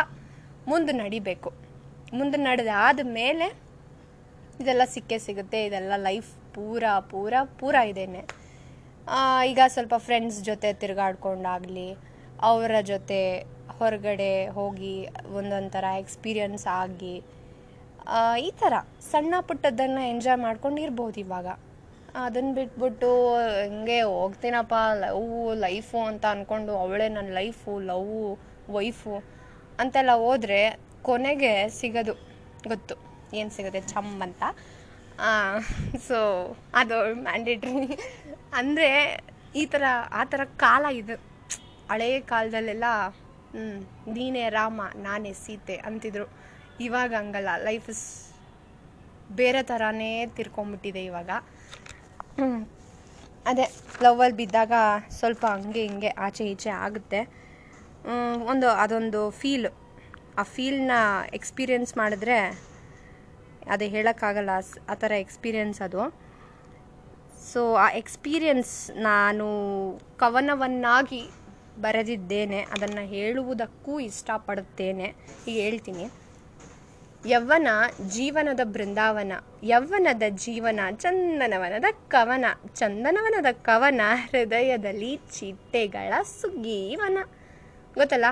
ಮುಂದೆ ನಡಿಬೇಕು. ಮುಂದೆ ನಡೆದಾದ ಮೇಲೆ ಇದೆಲ್ಲ ಸಿಕ್ಕೇ ಸಿಗುತ್ತೆ. ಇದೆಲ್ಲ ಲೈಫ್ ಪೂರ ಪೂರ ಪೂರ ಇದೇನೆ. ಈಗ ಸ್ವಲ್ಪ ಫ್ರೆಂಡ್ಸ್ ಜೊತೆ ತಿರುಗಾಡ್ಕೊಂಡಾಗಲಿ, ಅವರ ಜೊತೆ ಹೊರಗಡೆ ಹೋಗಿ ಒಂದೊಂದು ಥರ ಎಕ್ಸ್ಪೀರಿಯನ್ಸ್ ಆಗಿ ಈ ಥರ ಸಣ್ಣ ಪುಟ್ಟದ್ದನ್ನು ಎಂಜಾಯ್ ಮಾಡ್ಕೊಂಡು ಇರ್ಬೋದು ಇವಾಗ. ಅದನ್ನು ಬಿಟ್ಬಿಟ್ಟು ಹಿಂಗೆ ಹೋಗ್ತೀನಪ್ಪ, ಲವ್ ಲೈಫು ಅಂತ ಅಂದ್ಕೊಂಡು ಅವಳೇ ನನ್ನ ಲೈಫು ಲವ್ ವೈಫು ಅಂತೆಲ್ಲ ಹೋದರೆ ಕೊನೆಗೆ ಸಿಗೋದು ಗೊತ್ತು, ಏನು ಸಿಗುತ್ತೆ? ಚಮ್ ಅಂತ. ಸೊ ಅದು ಮ್ಯಾಂಡೇಟ್ರಿ ಅಂದರೆ ಈ ಥರ ಆ ಥರ ಕಾಲ ಇದು. ಹಳೆಯ ಕಾಲದಲ್ಲೆಲ್ಲ ನೀನೇ ರಾಮ, ನಾನೇ ಸೀತೆ ಅಂತಿದ್ರು. ಇವಾಗ ಹಂಗಲ್ಲ. ಲೈಫ್ ಇಸ್ ಬೇರೆ ಥರನೇ ತಿರ್ಕೊಂಬಿಟ್ಟಿದೆ ಇವಾಗ. ಅದೇ ಲವ್ವಲ್ಲಿ ಬಿದ್ದಾಗ ಸ್ವಲ್ಪ ಹಂಗೆ ಹಿಂಗೆ, ಆಚೆ ಈಚೆ ಆಗುತ್ತೆ. ಒಂದು ಅದೊಂದು ಫೀಲ್ ಆ ಫೀಲ್ನ ಎಕ್ಸ್ಪೀರಿಯನ್ಸ್ ಮಾಡಿದ್ರೆ ಅದೇ ಹೇಳೋಕ್ಕಾಗಲ್ಲ. ಆ ಥರ ಎಕ್ಸ್ಪೀರಿಯನ್ಸ್ ಅದು. ಸೊ ಆ ಎಕ್ಸ್ಪೀರಿಯನ್ಸ್ ನಾನು ಕವನವನ್ನಾಗಿ ಬರೆದಿದ್ದೇನೆ. ಅದನ್ನು ಹೇಳುವುದಕ್ಕೂ ಇಷ್ಟಪಡುತ್ತೇನೆ. ಈಗ ಹೇಳ್ತೀನಿ. ಯವ್ವನ ಜೀವನದ ಬೃಂದಾವನ ಯವ್ವನದ ಜೀವನ ಚಂದನವನದ ಕವನ ಚಂದನವನದ ಕವನ ಹೃದಯದಲ್ಲಿ ಚಿಟ್ಟೆಗಳ ಸುಗ್ಗೀವನ. ಗೊತ್ತಲ್ಲ?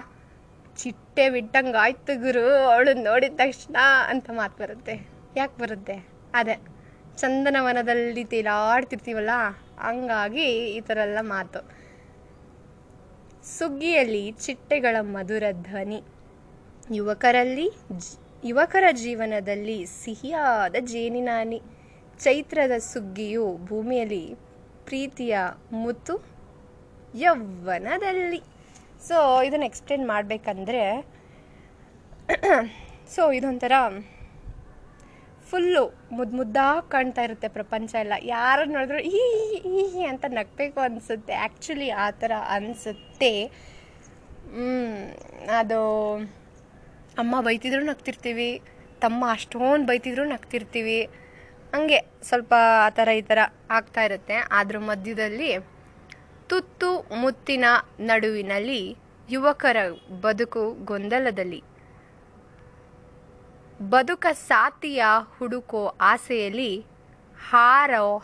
ಚಿಟ್ಟೆ ಬಿಟ್ಟಂಗಾಯ್ತು ಗುರು, ಅವಳು ನೋಡಿದ ತಕ್ಷಣ ಅಂತ ಮಾತು ಬರುತ್ತೆ. ಯಾಕೆ ಬರುತ್ತೆ? ಅದೇ, ಚಂದನವನದಲ್ಲಿ ತೇಲಾಡ್ತಿರ್ತೀವಲ್ಲ, ಹಂಗಾಗಿ ಈ ಥರ ಎಲ್ಲ ಮಾತು. ಸುಗ್ಗಿಯಲ್ಲಿ ಚಿಟ್ಟೆಗಳ ಮಧುರ ಧ್ವನಿ. ಯುವಕರಲ್ಲಿ ಯುವಕರ ಜೀವನದಲ್ಲಿ ಸಿಹಿಯಾದ ಜೇನಿನಾನಿ. ಚೈತ್ರದ ಸುಗ್ಗಿಯು ಭೂಮಿಯಲ್ಲಿ ಪ್ರೀತಿಯ ಮುತ್ತು ಯೌವನದಲ್ಲಿ ಸೊ ಇದನ್ನು ಎಕ್ಸ್ಪ್ಲೇನ್ ಮಾಡಬೇಕಂದ್ರೆ ಸೊ ಇದೊಂಥರ ಫುಲ್ಲು ಮುದ್ದು ಮುದ್ದಾಗಿ ಕಾಣ್ತಾ ಇರುತ್ತೆ ಪ್ರಪಂಚ ಎಲ್ಲ. ಯಾರು ನೋಡಿದ್ರು ಈ ಈ ಅಂತ ನಗಬೇಕು ಅನಿಸುತ್ತೆ. ಆ್ಯಕ್ಚುಲಿ ಆ ಥರ ಅನಿಸುತ್ತೆ. ಅದು ಅಮ್ಮ ಬೈತಿದ್ರು ನಗ್ತಿರ್ತೀವಿ, ತಮ್ಮ ಅಷ್ಟೊಂದು ಬೈತಿದ್ರು ನಗ್ತಿರ್ತೀವಿ. ಹಂಗೆ ಸ್ವಲ್ಪ ಆ ಥರ ಈ ಥರ ಆಗ್ತಾ ಇರುತ್ತೆ. ಅದ್ರ ಮಧ್ಯದಲ್ಲಿ ತುತ್ತು ಮುತ್ತಿನ ನಡುವಿನಲ್ಲಿ ಯುವಕರ ಬದುಕು ಗೊಂದಲದಲ್ಲಿ. ಬದುಕ ಸಾತಿಯ ಹುಡುಕೋ ಆಸೆಯಲ್ಲಿ ಹಾರೋ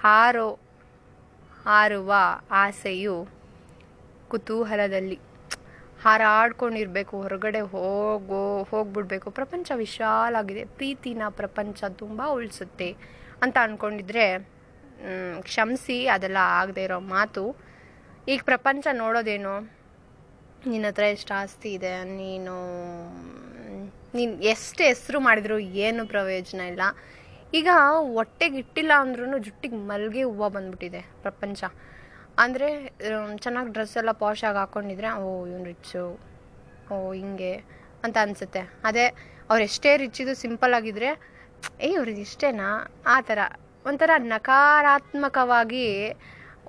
ಹಾರೋ, ಹಾರುವ ಆಸೆಯು ಕುತೂಹಲದಲ್ಲಿ. ಹಾರಾಡ್ಕೊಂಡಿರ್ಬೇಕು, ಹೊರಗಡೆ ಹೋಗೋ, ಹೋಗ್ಬಿಡ್ಬೇಕು. ಪ್ರಪಂಚ ವಿಶಾಲಾಗಿದೆ. ಪ್ರೀತಿನ ಪ್ರಪಂಚ ತುಂಬ ಉಳಿಸುತ್ತೆ ಅಂತ ಅಂದ್ಕೊಂಡಿದ್ರೆ ಕ್ಷಮಿಸಿ, ಅದೆಲ್ಲ ಆಗದೆ ಇರೋ ಮಾತು. ಈಗ ಪ್ರಪಂಚ ನೋಡೋದೇನು, ನಿನ್ನ ಹತ್ರ ಎಷ್ಟು ಆಸ್ತಿ ಇದೆ, ನೀನು ನೀನು ಎಷ್ಟು ಹೆಸರು ಮಾಡಿದ್ರು ಏನು ಪ್ರಯೋಜನ ಇಲ್ಲ. ಈಗ ಹೊಟ್ಟೆಗೆ ಇಟ್ಟಿಲ್ಲ ಅಂದ್ರೂ ಜುಟ್ಟಿಗೆ ಮಲ್ಗೆ ಹೂವು ಬಂದ್ಬಿಟ್ಟಿದೆ ಪ್ರಪಂಚ. ಅಂದರೆ ಚೆನ್ನಾಗಿ ಡ್ರೆಸ್ ಎಲ್ಲ ಪಾಶಾಗಿ ಹಾಕ್ಕೊಂಡಿದ್ರೆ ಓ, ಇವನು ರಿಚ್ಚು ಓ, ಹಿಂಗೆ ಅಂತ ಅನಿಸುತ್ತೆ. ಅದೇ, ಅವ್ರು ಎಷ್ಟೇ ರಿಚ್ ಇದು ಸಿಂಪಲ್ ಆಗಿದ್ರೆ, ಏ ಇಷ್ಟೇನಾ? ಆ ಥರ. ಒಂಥರ ನಕಾರಾತ್ಮಕವಾಗಿ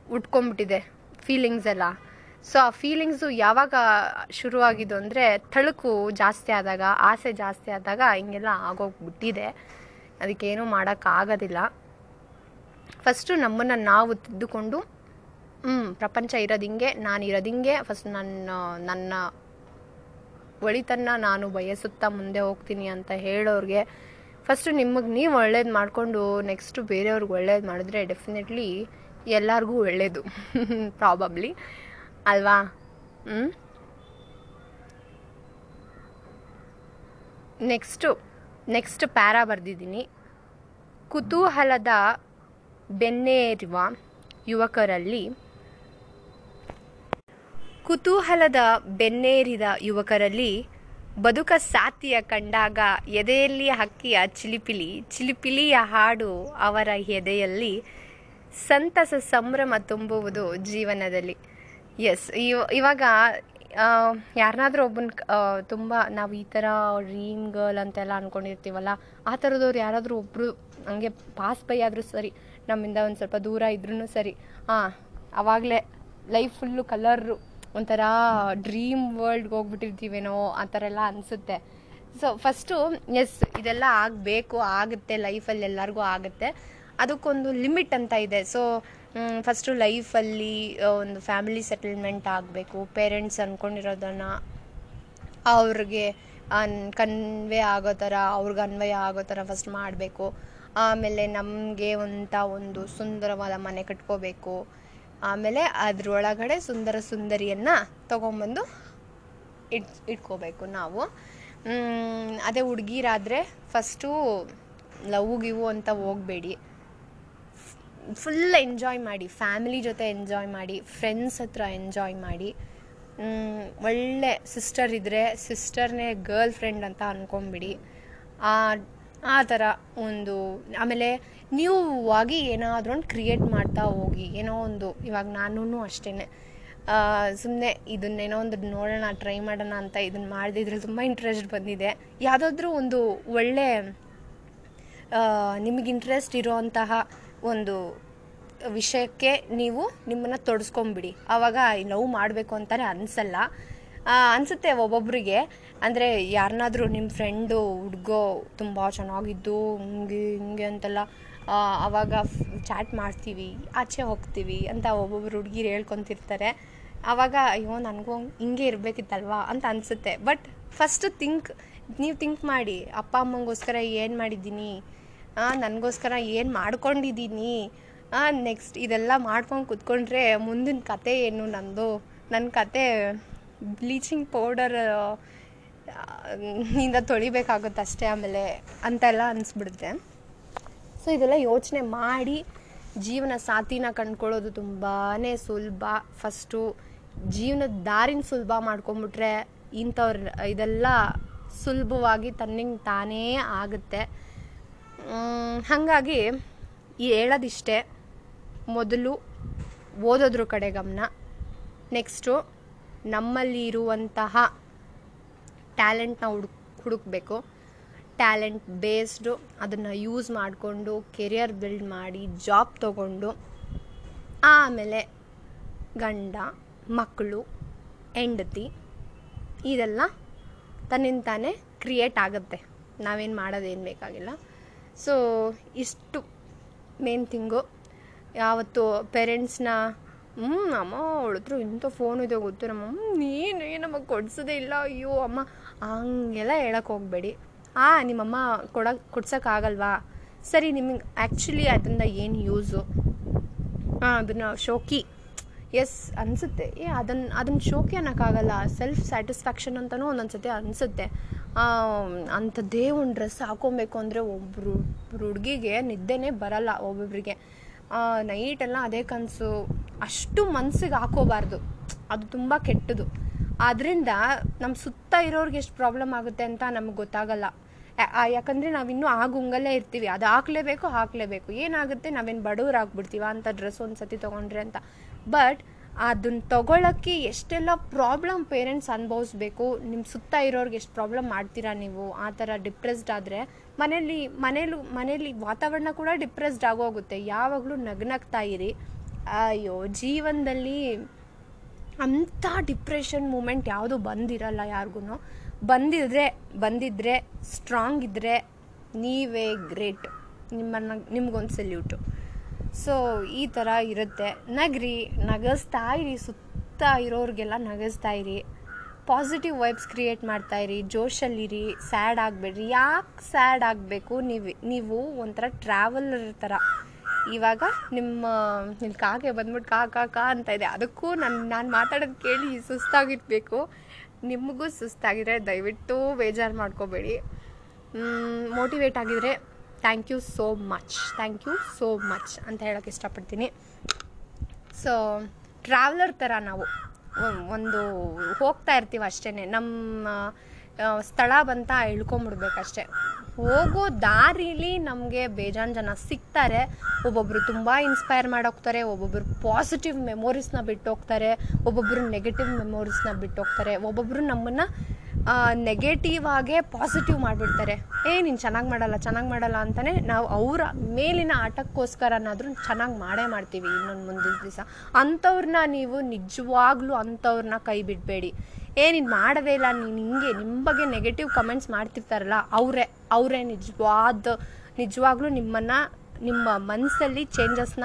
ಉಟ್ಕೊಂಡ್ಬಿಟ್ಟಿದೆ ಫೀಲಿಂಗ್ಸ್ ಎಲ್ಲ. ಸೊ ಆ ಫೀಲಿಂಗ್ಸು ಯಾವಾಗ ಶುರುವಾಗಿದ್ದು ಅಂದರೆ ತಳುಕು ಜಾಸ್ತಿ ಆದಾಗ, ಆಸೆ ಜಾಸ್ತಿ ಆದಾಗ ಹಿಂಗೆಲ್ಲ ಆಗೋಗ್ಬಿಟ್ಟಿದೆ. ಅದಕ್ಕೇನೂ ಮಾಡೋಕ್ಕಾಗೋದಿಲ್ಲ. ಫಸ್ಟು ನಮ್ಮನ್ನು ನಾವು ತಿದ್ದುಕೊಂಡು ಹ್ಞೂ ಪ್ರಪಂಚ ಇರೋದಿಂಗೆ ನಾನು ಇರೋದಿಂಗೆ ಫಸ್ಟ್ ನನ್ನ ನನ್ನ ಒಳಿತನ್ನ ನಾನು ಬಯಸುತ್ತಾ ಮುಂದೆ ಹೋಗ್ತೀನಿ ಅಂತ ಹೇಳೋರಿಗೆ ಫಸ್ಟು ನಿಮಗೆ ನೀವು ಒಳ್ಳೇದು ಮಾಡಿಕೊಂಡು ನೆಕ್ಸ್ಟು ಬೇರೆಯವ್ರಿಗೆ ಒಳ್ಳೇದು ಮಾಡಿದ್ರೆ ಡೆಫಿನೆಟ್ಲಿ ಎಲ್ಲರಿಗೂ ಒಳ್ಳೆಯದು ಪ್ರಾಬಬ್ಲಿ ಅಲ್ವಾ? ನೆಕ್ಸ್ಟು ನೆಕ್ಸ್ಟ್ ಪ್ಯಾರಾ ಬರೆದಿದ್ದೀನಿ. ಕುತೂಹಲದ ಬೆನ್ನೇರುವ ಯುವಕರಲ್ಲಿ ಕುತೂಹಲದ ಬೆನ್ನೇರಿದ ಯುವಕರಲ್ಲಿ ಬದುಕ ಸಾತಿಯ ಕಂಡಾಗ ಎದೆಯಲ್ಲಿ ಹಕ್ಕಿಯ ಚಿಲಿಪಿಲಿ, ಚಿಲಿಪಿಲಿಯ ಹಾಡು ಅವರ ಎದೆಯಲ್ಲಿ ಸಂತಸ ಸಂಭ್ರಮ ತುಂಬುವುದು ಜೀವನದಲ್ಲಿ. ಎಸ್ ಇವಾಗ ಯಾರನ್ನಾದ್ರೂ ಒಬ್ಬನ ತುಂಬ ನಾವು ಈ ಥರ ಡ್ರೀಮ್ ಗರ್ಲ್ ಅಂತೆಲ್ಲ ಅಂದ್ಕೊಂಡಿರ್ತೀವಲ್ಲ ಆ ಥರದವ್ರು ಯಾರಾದರೂ ಒಬ್ಬರು ಹಂಗೆ ಪಾಸ್ ಬೈ ಆದರೂ ಸರಿ, ನಮ್ಮಿಂದ ಒಂದು ಸ್ವಲ್ಪ ದೂರ ಇದ್ರೂ ಸರಿ. ಹಾಂ ಆವಾಗಲೇ ಲೈಫ್ ಫುಲ್ಲು ಕಲರು ಒಂಥರ ಡ್ರೀಮ್ ವರ್ಲ್ಡ್ಗೆ ಹೋಗ್ಬಿಟ್ಟಿರ್ತೀವೇನೋ ಆ ಥರ ಎಲ್ಲ ಅನಿಸುತ್ತೆ. ಸೊ ಫಸ್ಟು ಎಸ್ ಇದೆಲ್ಲ ಆಗಬೇಕು, ಆಗುತ್ತೆ ಲೈಫಲ್ಲಿ ಎಲ್ಲರಿಗೂ ಆಗುತ್ತೆ. ಅದಕ್ಕೊಂದು ಲಿಮಿಟ್ ಅಂತ ಇದೆ. ಸೊ ಫಸ್ಟು ಲೈಫಲ್ಲಿ ಒಂದು ಫ್ಯಾಮಿಲಿ ಸೆಟಲ್ಮೆಂಟ್ ಆಗಬೇಕು ಪೇರೆಂಟ್ಸ್ ಅಂದ್ಕೊಂಡಿರೋದನ್ನು ಅವ್ರಿಗೆ ಅನ್ ಕನ್ವೆ ಆಗೋ ಥರ, ಅವ್ರಿಗೆ ಅನ್ವಯ ಆಗೋ ಥರ ಫಸ್ಟ್ ಮಾಡಬೇಕು. ಆಮೇಲೆ ನಮಗೆ ಅಂತ ಒಂದು ಸುಂದರವಾದ ಮನೆ ಕಟ್ಕೋಬೇಕು. ಆಮೇಲೆ ಅದರೊಳಗಡೆ ಸುಂದರ ಸುಂದರಿಯನ್ನು ತೊಗೊಂಬಂದು ಇಟ್ ಇಟ್ಕೋಬೇಕು ನಾವು. ಅದೇ ಹುಡುಗಿರಾದರೆ ಫಸ್ಟು ಲವ್ ಗಿವು ಅಂತ ಹೋಗಬೇಡಿ. ಫುಲ್ ಎಂಜಾಯ್ ಮಾಡಿ, ಫ್ಯಾಮಿಲಿ ಜೊತೆ ಎಂಜಾಯ್ ಮಾಡಿ, ಫ್ರೆಂಡ್ಸ್ ಹತ್ರ ಎಂಜಾಯ್ ಮಾಡಿ. ಒಳ್ಳೆ ಸಿಸ್ಟರ್ ಇದ್ದರೆ ಸಿಸ್ಟರ್ನೇ ಗರ್ಲ್ ಫ್ರೆಂಡ್ ಅಂತ ಅಂದ್ಕೊಂಬಿಡಿ ಆ ಥರ ಒಂದು, ಆಮೇಲೆ ನ್ಯೂ ಆಗಿ ಏನಾದರೂ ಒಂದು ಕ್ರಿಯೇಟ್ ಮಾಡ್ತಾ ಹೋಗಿ, ಏನೋ ಒಂದು, ಇವಾಗ ನಾನು ಅಷ್ಟೇ ಸುಮ್ಮನೆ ಇದನ್ನೇನೋ ಒಂದು ನೋಡೋಣ ಟ್ರೈ ಮಾಡೋಣ ಅಂತ ಇದನ್ನು ಮಾಡಿದ್ರೆ ತುಂಬ ಇಂಟ್ರೆಸ್ಟ್ ಬಂದಿದೆ. ಯಾವುದಾದ್ರೂ ಒಂದು ಒಳ್ಳೆ ನಿಮಗೆ ಇಂಟ್ರೆಸ್ಟ್ ಇರೋವಂತಹ ಒಂದು ವಿಷಯಕ್ಕೆ ನೀವು ನಿಮ್ಮನ್ನು ತೊಡಸ್ಕೊಂಬಿಡಿ ಆವಾಗ ಲವ್ ಮಾಡಬೇಕು ಅಂತಾರೆ ಅನಿಸಲ್ಲ. ಅನಿಸುತ್ತೆ ಒಬ್ಬೊಬ್ಬರಿಗೆ ಅಂದರೆ ಯಾರನ್ನಾದ್ರೂ ನಿಮ್ಮ ಫ್ರೆಂಡು ಹುಡುಗೋ ತುಂಬ ಚೆನ್ನಾಗಿದ್ದು, ಹಿಂಗೆ ಹಿಂಗೆ ಅಂತೆಲ್ಲ ಆವಾಗ ಚಾಟ್ ಮಾಡ್ತೀವಿ, ಆಚೆ ಹೋಗ್ತೀವಿ ಅಂತ ಒಬ್ಬೊಬ್ರು ಹುಡುಗಿರು ಹೇಳ್ಕೊತಿರ್ತಾರೆ. ಆವಾಗ ಅಯ್ಯೋ, ನನಗೂ ಹಿಂಗೆ ಇರಬೇಕಿತ್ತಲ್ವಾ ಅಂತ ಅನಿಸುತ್ತೆ. ಬಟ್ ಫಸ್ಟು ಥಿಂಕ್ ನೀವು ಥಿಂಕ್ ಮಾಡಿ, ಅಪ್ಪ ಅಮ್ಮಂಗೋಸ್ಕರ ಏನು ಮಾಡಿದ್ದೀನಿ? ನನಗೋಸ್ಕರ ಏನು ಮಾಡ್ಕೊಂಡಿದ್ದೀನಿ? ನೆಕ್ಸ್ಟ್ ಇದೆಲ್ಲ ಮಾಡ್ಕೊಂಡು ಕುತ್ಕೊಂಡ್ರೆ ಮುಂದಿನ ಕತೆ ಏನು ನಂದು? ನನ್ನ ಕತೆ ಬ್ಲೀಚಿಂಗ್ ಪೌಡರ್ನಿಂದ ತೊಳಿಬೇಕಾಗುತ್ತೆ ಅಷ್ಟೇ ಆಮೇಲೆ ಅಂತೆಲ್ಲ ಅನಿಸ್ಬಿಡುತ್ತೆ. ಸೊ ಇದೆಲ್ಲ ಯೋಚನೆ ಮಾಡಿ ಜೀವನ ಸಾಥಿನ ಕಂಡ್ಕೊಳ್ಳೋದು ತುಂಬಾ ಸುಲಭ. ಫಸ್ಟು ಜೀವನದ ದಾರಿನ ಸುಲಭ ಮಾಡ್ಕೊಂಬಿಟ್ರೆ ಇಂಥವ್ರ, ಇದೆಲ್ಲ ಸುಲಭವಾಗಿ ತನ್ನಿಂಗ್ ತಾನೇ ಆಗುತ್ತೆ. ಹಾಗಾಗಿ ಹೇಳೋದಿಷ್ಟೇ. ಮೊದಲು ಓದೋದ್ರ ಕಡೆ ಗಮನ. ನೆಕ್ಸ್ಟು ನಮ್ಮಲ್ಲಿ ಇರುವಂತಹ ಟ್ಯಾಲೆಂಟ್ನ ಹುಡುಕ್, ಹುಡುಕಬೇಕು. ಟ್ಯಾಲೆಂಟ್ ಬೇಸ್ಡು ಅದನ್ನು ಯೂಸ್ ಮಾಡಿಕೊಂಡು ಕೆರಿಯರ್ ಬಿಲ್ಡ್ ಮಾಡಿ ಜಾಬ್ ತಗೊಂಡು, ಆಮೇಲೆ ಗಂಡ ಮಕ್ಕಳು ಹೆಂಡತಿ ಇದೆಲ್ಲ ತನ್ನಿಂದ ತಾನೇ ಕ್ರಿಯೇಟ್ ಆಗುತ್ತೆ. ನಾವೇನು ಮಾಡೋದೇನು ಬೇಕಾಗಿಲ್ಲ. ಸೊ ಇಷ್ಟು ಮೇನ್ ಥಿಂಗು ಯಾವತ್ತು ಪೇರೆಂಟ್ಸ್ನ ಹ್ಞೂ ಅಮ್ಮ ಅವಳ ಹತ್ರ ಇಂಥ ಫೋನ್ ಇದೆ ಗೊತ್ತು ನಮ್ಮ ನೀನು ನಮಗೆ ಕೊಡ್ಸೋದೇ ಇಲ್ಲ? ಅಯ್ಯೋ, ಅಮ್ಮ, ಹಂಗೆಲ್ಲ ಹೇಳಕ್ಕೆ ಹೋಗಬೇಡಿ. ಆ, ನಿಮ್ಮಮ್ಮ ಕೊಡಕ್ಕೆ ಕೊಡ್ಸೋಕ್ಕಾಗಲ್ವಾ? ಸರಿ, ನಿಮಗೆ ಆ್ಯಕ್ಚುಲಿ ಅದರಿಂದ ಏನು ಯೂಸು ಹಾಂ ಅದನ್ನು ಶೋಕಿ. ಎಸ್ ಅನಿಸುತ್ತೆ. ಏ ಅದನ್ನು ಅದನ್ನು ಶೋಕಿ ಅನ್ನೋಕ್ಕಾಗಲ್ಲ. ಸೆಲ್ಫ್ ಸ್ಯಾಟಿಸ್ಫ್ಯಾಕ್ಷನ್ ಅಂತಲೂ ಒಂದೊಂದ್ಸತಿ ಅನಿಸುತ್ತೆ. ಅಂಥದ್ದೇ ಒಂದು ಡ್ರೆಸ್ ಹಾಕೊಬೇಕು ಅಂದರೆ ಒಬ್ಬರು ಹುಡುಗಿಗೆ ನಿದ್ದೆನೇ ಬರಲ್ಲ ಒಬ್ಬೊಬ್ಬರಿಗೆ ನೈಟೆಲ್ಲ ಅದೇ ಕನಸು. ಅಷ್ಟು ಮನ್ಸಿಗೆ ಹಾಕೋಬಾರ್ದು. ಅದು ತುಂಬ ಕೆಟ್ಟದು. ಆದ್ದರಿಂದ ನಮ್ಮ ಸುತ್ತ ಇರೋರ್ಗೆ ಎಷ್ಟು ಪ್ರಾಬ್ಲಮ್ ಆಗುತ್ತೆ ಅಂತ ನಮ್ಗೆ ಗೊತ್ತಾಗಲ್ಲ. ಯಾಕಂದರೆ ನಾವಿನ್ನೂ ಆ ಗುಂಗಲ್ಲೇ ಇರ್ತೀವಿ. ಅದು ಹಾಕ್ಲೇಬೇಕು ಹಾಕ್ಲೇಬೇಕು. ಏನಾಗುತ್ತೆ? ನಾವೇನು ಬಡವ್ರು ಆಗ್ಬಿಡ್ತೀವ ಅಂತ ಡ್ರೆಸ್ ಒಂದು ಸತಿ ತೊಗೊಂಡ್ರೆ ಅಂತ. ಬಟ್ ಅದನ್ನ ತಗೊಳಕ್ಕೆ ಎಷ್ಟೆಲ್ಲ ಪ್ರಾಬ್ಲಮ್ ಪೇರೆಂಟ್ಸ್ ಅನುಭವಿಸ್ಬೇಕು ನಿಮ್ಮ ಸುತ್ತ ಇರೋರ್ಗೆ ಎಷ್ಟು ಪ್ರಾಬ್ಲಮ್ ಮಾಡ್ತೀರಾ ನೀವು, ಆ ಥರ ಡಿಪ್ರೆಸ್ಡ್ ಆದರೆ ಮನೇಲಿ ಮನೇಲಿ ಮನೇಲಿ ವಾತಾವರಣ ಕೂಡ ಡಿಪ್ರೆಸ್ಡ್ ಆಗೋಗುತ್ತೆ. ಯಾವಾಗಲೂ ನಗ್ನಗ್ತಾ ಇರಿ. ಅಯ್ಯೋ, ಜೀವನದಲ್ಲಿ ಅಂಥ ಡಿಪ್ರೆಷನ್ ಮೂಮೆಂಟ್ ಯಾವುದು ಬಂದಿರಲ್ಲ ಯಾರಿಗೂ ಬಂದಿದ್ರೆ ಬಂದಿದ್ದರೆ ಸ್ಟ್ರಾಂಗ್ ಇದ್ದರೆ ನೀವೇ ಗ್ರೇಟ್ ನಿಮ್ಮನ್ನು, ನಿಮ್ಗೊಂದು ಸೆಲ್ಯೂಟು ಸೊ ಈ ಥರ ಇರುತ್ತೆ. ನಗ್ರಿ, ನಗಸ್ತಾ ಇರಿ, ಸುತ್ತ ಇರೋರಿಗೆಲ್ಲ ನಗಸ್ತಾ ಇರಿ. ಪಾಸಿಟಿವ್ ವೈಬ್ಸ್ ಕ್ರಿಯೇಟ್ ಮಾಡ್ತಾ ಇರಿ. ಜೋಶಲ್ಲಿರಿ ಸ್ಯಾಡ್ ಆಗಬೇಡ್ರಿ. ಯಾಕೆ ಸ್ಯಾಡ್ ಆಗಬೇಕು? ನೀವು ನೀವು ಒಂಥರ ಟ್ರಾವೆಲರ್ ಥರ ಇವಾಗ ನಿಮ್ಮ ಇಲ್ಲಿ ಕಾಗೆ ಬಂದ್ಬಿಟ್ಟು ಕಾ ಕಾ ಕಾ ಅಂತ ಇದೆ. ಅದಕ್ಕೂ ನಾನು ನಾನು ಮಾತಾಡೋದು ಕೇಳಿ ಸುಸ್ತಾಗಿರ್ಬೇಕು. ನಿಮಗೂ ಸುಸ್ತಾಗಿದ್ರೆ ದಯವಿಟ್ಟು ಬೇಜಾರು ಮಾಡ್ಕೋಬೇಡಿ. ಮೋಟಿವೇಟ್ ಆಗಿದ್ರೆ thank you so much thank you so much ಅಂತ ಹೇಳೋಕ್ಕೆ ಇಷ್ಟಪಡ್ತೀನಿ. ಸೊ ಟ್ರಾವ್ಲರ್ ಥರ ನಾವು. ಒಂದು ಹೋಗ್ತಾ ಇರ್ತೀವಿ ಅಷ್ಟೇ ನಮ್ಮ ಸ್ಥಳ ಬಂತ ಇಳ್ಕೊಂಬಿಡ್ಬೇಕಷ್ಟೆ. ಹೋಗೋ ದಾರಿಲಿ ನಮಗೆ ಬೇಜಾನ್ ಜನ ಸಿಗ್ತಾರೆ. ಒಬ್ಬೊಬ್ಬರು ತುಂಬ ಇನ್ಸ್ಪೈರ್ ಮಾಡೋಗ್ತಾರೆ ಒಬ್ಬೊಬ್ಬರು ಪಾಸಿಟಿವ್ ಮೆಮೊರೀಸ್ನ ಬಿಟ್ಟೋಗ್ತಾರೆ ಒಬ್ಬೊಬ್ಬರು ನೆಗೆಟಿವ್ ಮೆಮೊರೀಸ್ನ ಬಿಟ್ಟೋಗ್ತಾರೆ ಒಬ್ಬೊಬ್ಬರು ನಮ್ಮನ್ನು ನೆಗೆಟಿವ್ ಆಗೇ ಪಾಸಿಟಿವ್ ಮಾಡಿಬಿಡ್ತಾರೆ. ಏ, ನೀನು ಚೆನ್ನಾಗಿ ಮಾಡಲ್ಲ ಚೆನ್ನಾಗಿ ಮಾಡಲ್ಲ ಅಂತಲೇ ನಾವು ಅವರ ಮೇಲಿನ ಆಟಕ್ಕೋಸ್ಕರನಾದರೂ ಚೆನ್ನಾಗಿ ಮಾಡೇ ಮಾಡ್ತೀವಿ ಇನ್ನೊಂದು ಮುಂದಿನ ದಿವಸ. ಅಂಥವ್ರನ್ನ ನೀವು ನಿಜವಾಗ್ಲೂ ಅಂಥವ್ರನ್ನ ಕೈ ಬಿಡಬೇಡಿ. ಏ, ನೀನು ಮಾಡೋದೇ ಇಲ್ಲ. ನೀನು ಹಿಂಗೆ ನಿಮ್ಮ ಬಗ್ಗೆ ನೆಗೆಟಿವ್ ಕಮೆಂಟ್ಸ್ ಮಾಡ್ತಿರ್ತಾರಲ್ಲ, ಅವರೇ ಅವರೇ ನಿಜವಾದ, ನಿಜವಾಗ್ಲೂ ನಿಮ್ಮನ್ನು, ನಿಮ್ಮ ಮನಸ್ಸಲ್ಲಿ ಚೇಂಜಸ್ನ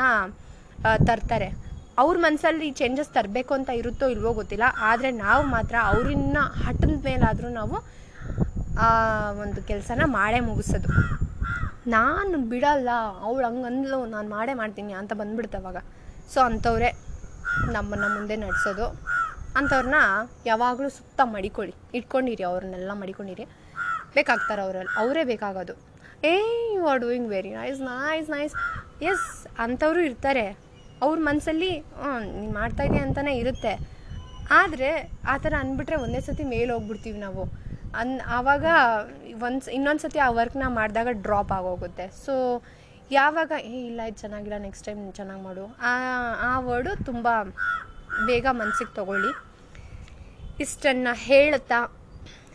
ತರ್ತಾರೆ. ಅವ್ರ ಮನಸ್ಸಲ್ಲಿ ಚೇಂಜಸ್ ತರಬೇಕು ಅಂತ ಇರುತ್ತೋ ಇಲ್ವೋ ಗೊತ್ತಿಲ್ಲ. ಆದರೆ ನಾವು ಮಾತ್ರ ಅವರಿನ್ನ ಹಠದ ಮೇಲಾದರೂ ನಾವು, ಆ, ಒಂದು ಕೆಲಸನ ಮಾಡೇ ಮುಗಿಸೋದು. ನಾನು ಬಿಡಲ್ಲ, ಅವಳು ಹಂಗಂದ್ಲು ನಾನು ಮಾಡೇ ಮಾಡ್ತೀನಿ ಅಂತ ಬಂದ್ಬಿಡ್ತವಾಗ ಸೊ ಅಂಥವ್ರೆ, ನಮ್ಮನ್ನು ಮುಂದೆ ನಡೆಸೋದು. ಅಂಥವ್ರನ್ನ ಯಾವಾಗಲೂ ಸುತ್ತ ಮಡಿಕೊಳ್ಳಿ. ಇಟ್ಕೊಂಡಿರಿ, ಅವ್ರನ್ನೆಲ್ಲ ಮಡಿಕೊಂಡಿರಿ. ಬೇಕಾಗ್ತಾರೆ ಅವರಲ್ಲಿ ಅವರೇ ಬೇಕಾಗೋದು. ಏ you are doing very nice nice nice S ಅಂಥವರು ಇರ್ತಾರೆ. ಅವ್ರ ಮನಸ್ಸಲ್ಲಿ ನೀನು ಮಾಡ್ತಾ ಇದೆಯಾ ಅಂತಲೇ ಇರುತ್ತೆ. ಆದರೆ, ಆ ಥರ ಅಂದ್ಬಿಟ್ರೆ ಒಂದೇ ಸತಿ ಮೇಲೆ ಹೋಗ್ಬಿಡ್ತೀವಿ ನಾವು. ಅನ್, ಆವಾಗ ಒಂದು ಇನ್ನೊಂದು ಸತಿ ಆ ವರ್ಕ್ನ ಮಾಡಿದಾಗ ಡ್ರಾಪ್ ಆಗೋಗುತ್ತೆ. ಸೊ ಯಾವಾಗ, ಏ, ಇಲ್ಲ, ಇದು ಚೆನ್ನಾಗಿಲ್ಲ ನೆಕ್ಸ್ಟ್ ಟೈಮ್ ಚೆನ್ನಾಗಿ ಮಾಡು. ಆ ಆ ವರ್ಡು ತುಂಬ ಬೇಗ ಮನ್ಸಿಗೆ ತಗೊಳ್ಳಿ. ಇಷ್ಟನ್ನು ಹೇಳ್ತಾ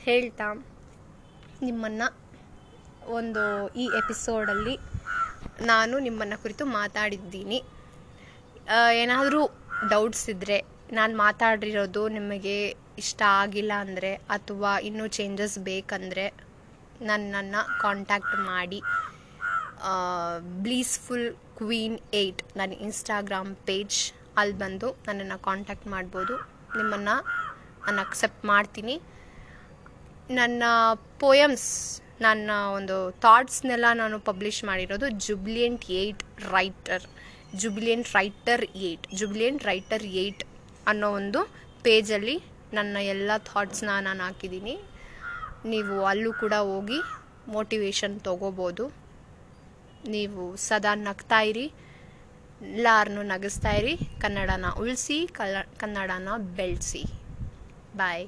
ಹೇಳ್ತಾ ನಿಮ್ಮನ್ನು ಒಂದು ಈ ಎಪಿಸೋಡಲ್ಲಿ ನಾನು ನಿಮ್ಮನ್ನು ಕುರಿತು ಮಾತಾಡಿದ್ದೀನಿ. ಏನಾದರೂ ಡೌಟ್ಸ್ ಇದ್ದರೆ ನಾನು ಮಾತಾಡಿರೋದು ನಿಮಗೆ ಇಷ್ಟ ಆಗಿಲ್ಲ ಅಂದರೆ ಅಥವಾ ಇನ್ನೂ ಚೇಂಜಸ್ ಬೇಕಂದರೆ ನನ್ನನ್ನು ಕಾಂಟ್ಯಾಕ್ಟ್ ಮಾಡಿ. ಬ್ಲೀಸ್ಫುಲ್ ಕ್ವೀನ್ ಏಯ್ಟ್ ನನ್ನ ಇನ್ಸ್ಟಾಗ್ರಾಮ್ ಪೇಜ್ ಅಲ್ಲಿ ಬಂದು ನನ್ನನ್ನು ಕಾಂಟ್ಯಾಕ್ಟ್ ಮಾಡ್ಬೋದು. ನಿಮ್ಮನ್ನು ನಾನು ಅಕ್ಸೆಪ್ಟ್ ಮಾಡ್ತೀನಿ. ನನ್ನ ಪೋಯಮ್ಸ್ ನನ್ನ ಒಂದು ಥಾಟ್ಸ್ನೆಲ್ಲ ನಾನು ಪಬ್ಲಿಷ್ ಮಾಡಿರೋದು jubilant eight writer jubilant writer eight jubilant writer eight ಅನ್ನೋ ಒಂದು ಪೇಜಲ್ಲಿ ನನ್ನ ಎಲ್ಲ ಥಾಟ್ಸ್ನ ನಾನು ಹಾಕಿದ್ದೀನಿ. ನೀವು ಅಲ್ಲೂ ಕೂಡ ಹೋಗಿ ಮೋಟಿವೇಶನ್ ತಗೋಬೋದು. ನೀವು ಸದಾ ನಗ್ತಾ ಇರಿ. ಎಲ್ಲಾರನ್ನೂ ನಗಿಸ್ತಾ ಇರಿ ಕನ್ನಡನ ಉಳಿಸಿ ಕಲ ಕನ್ನಡನ ಬೆಳೆಸಿ. ಬಾಯ್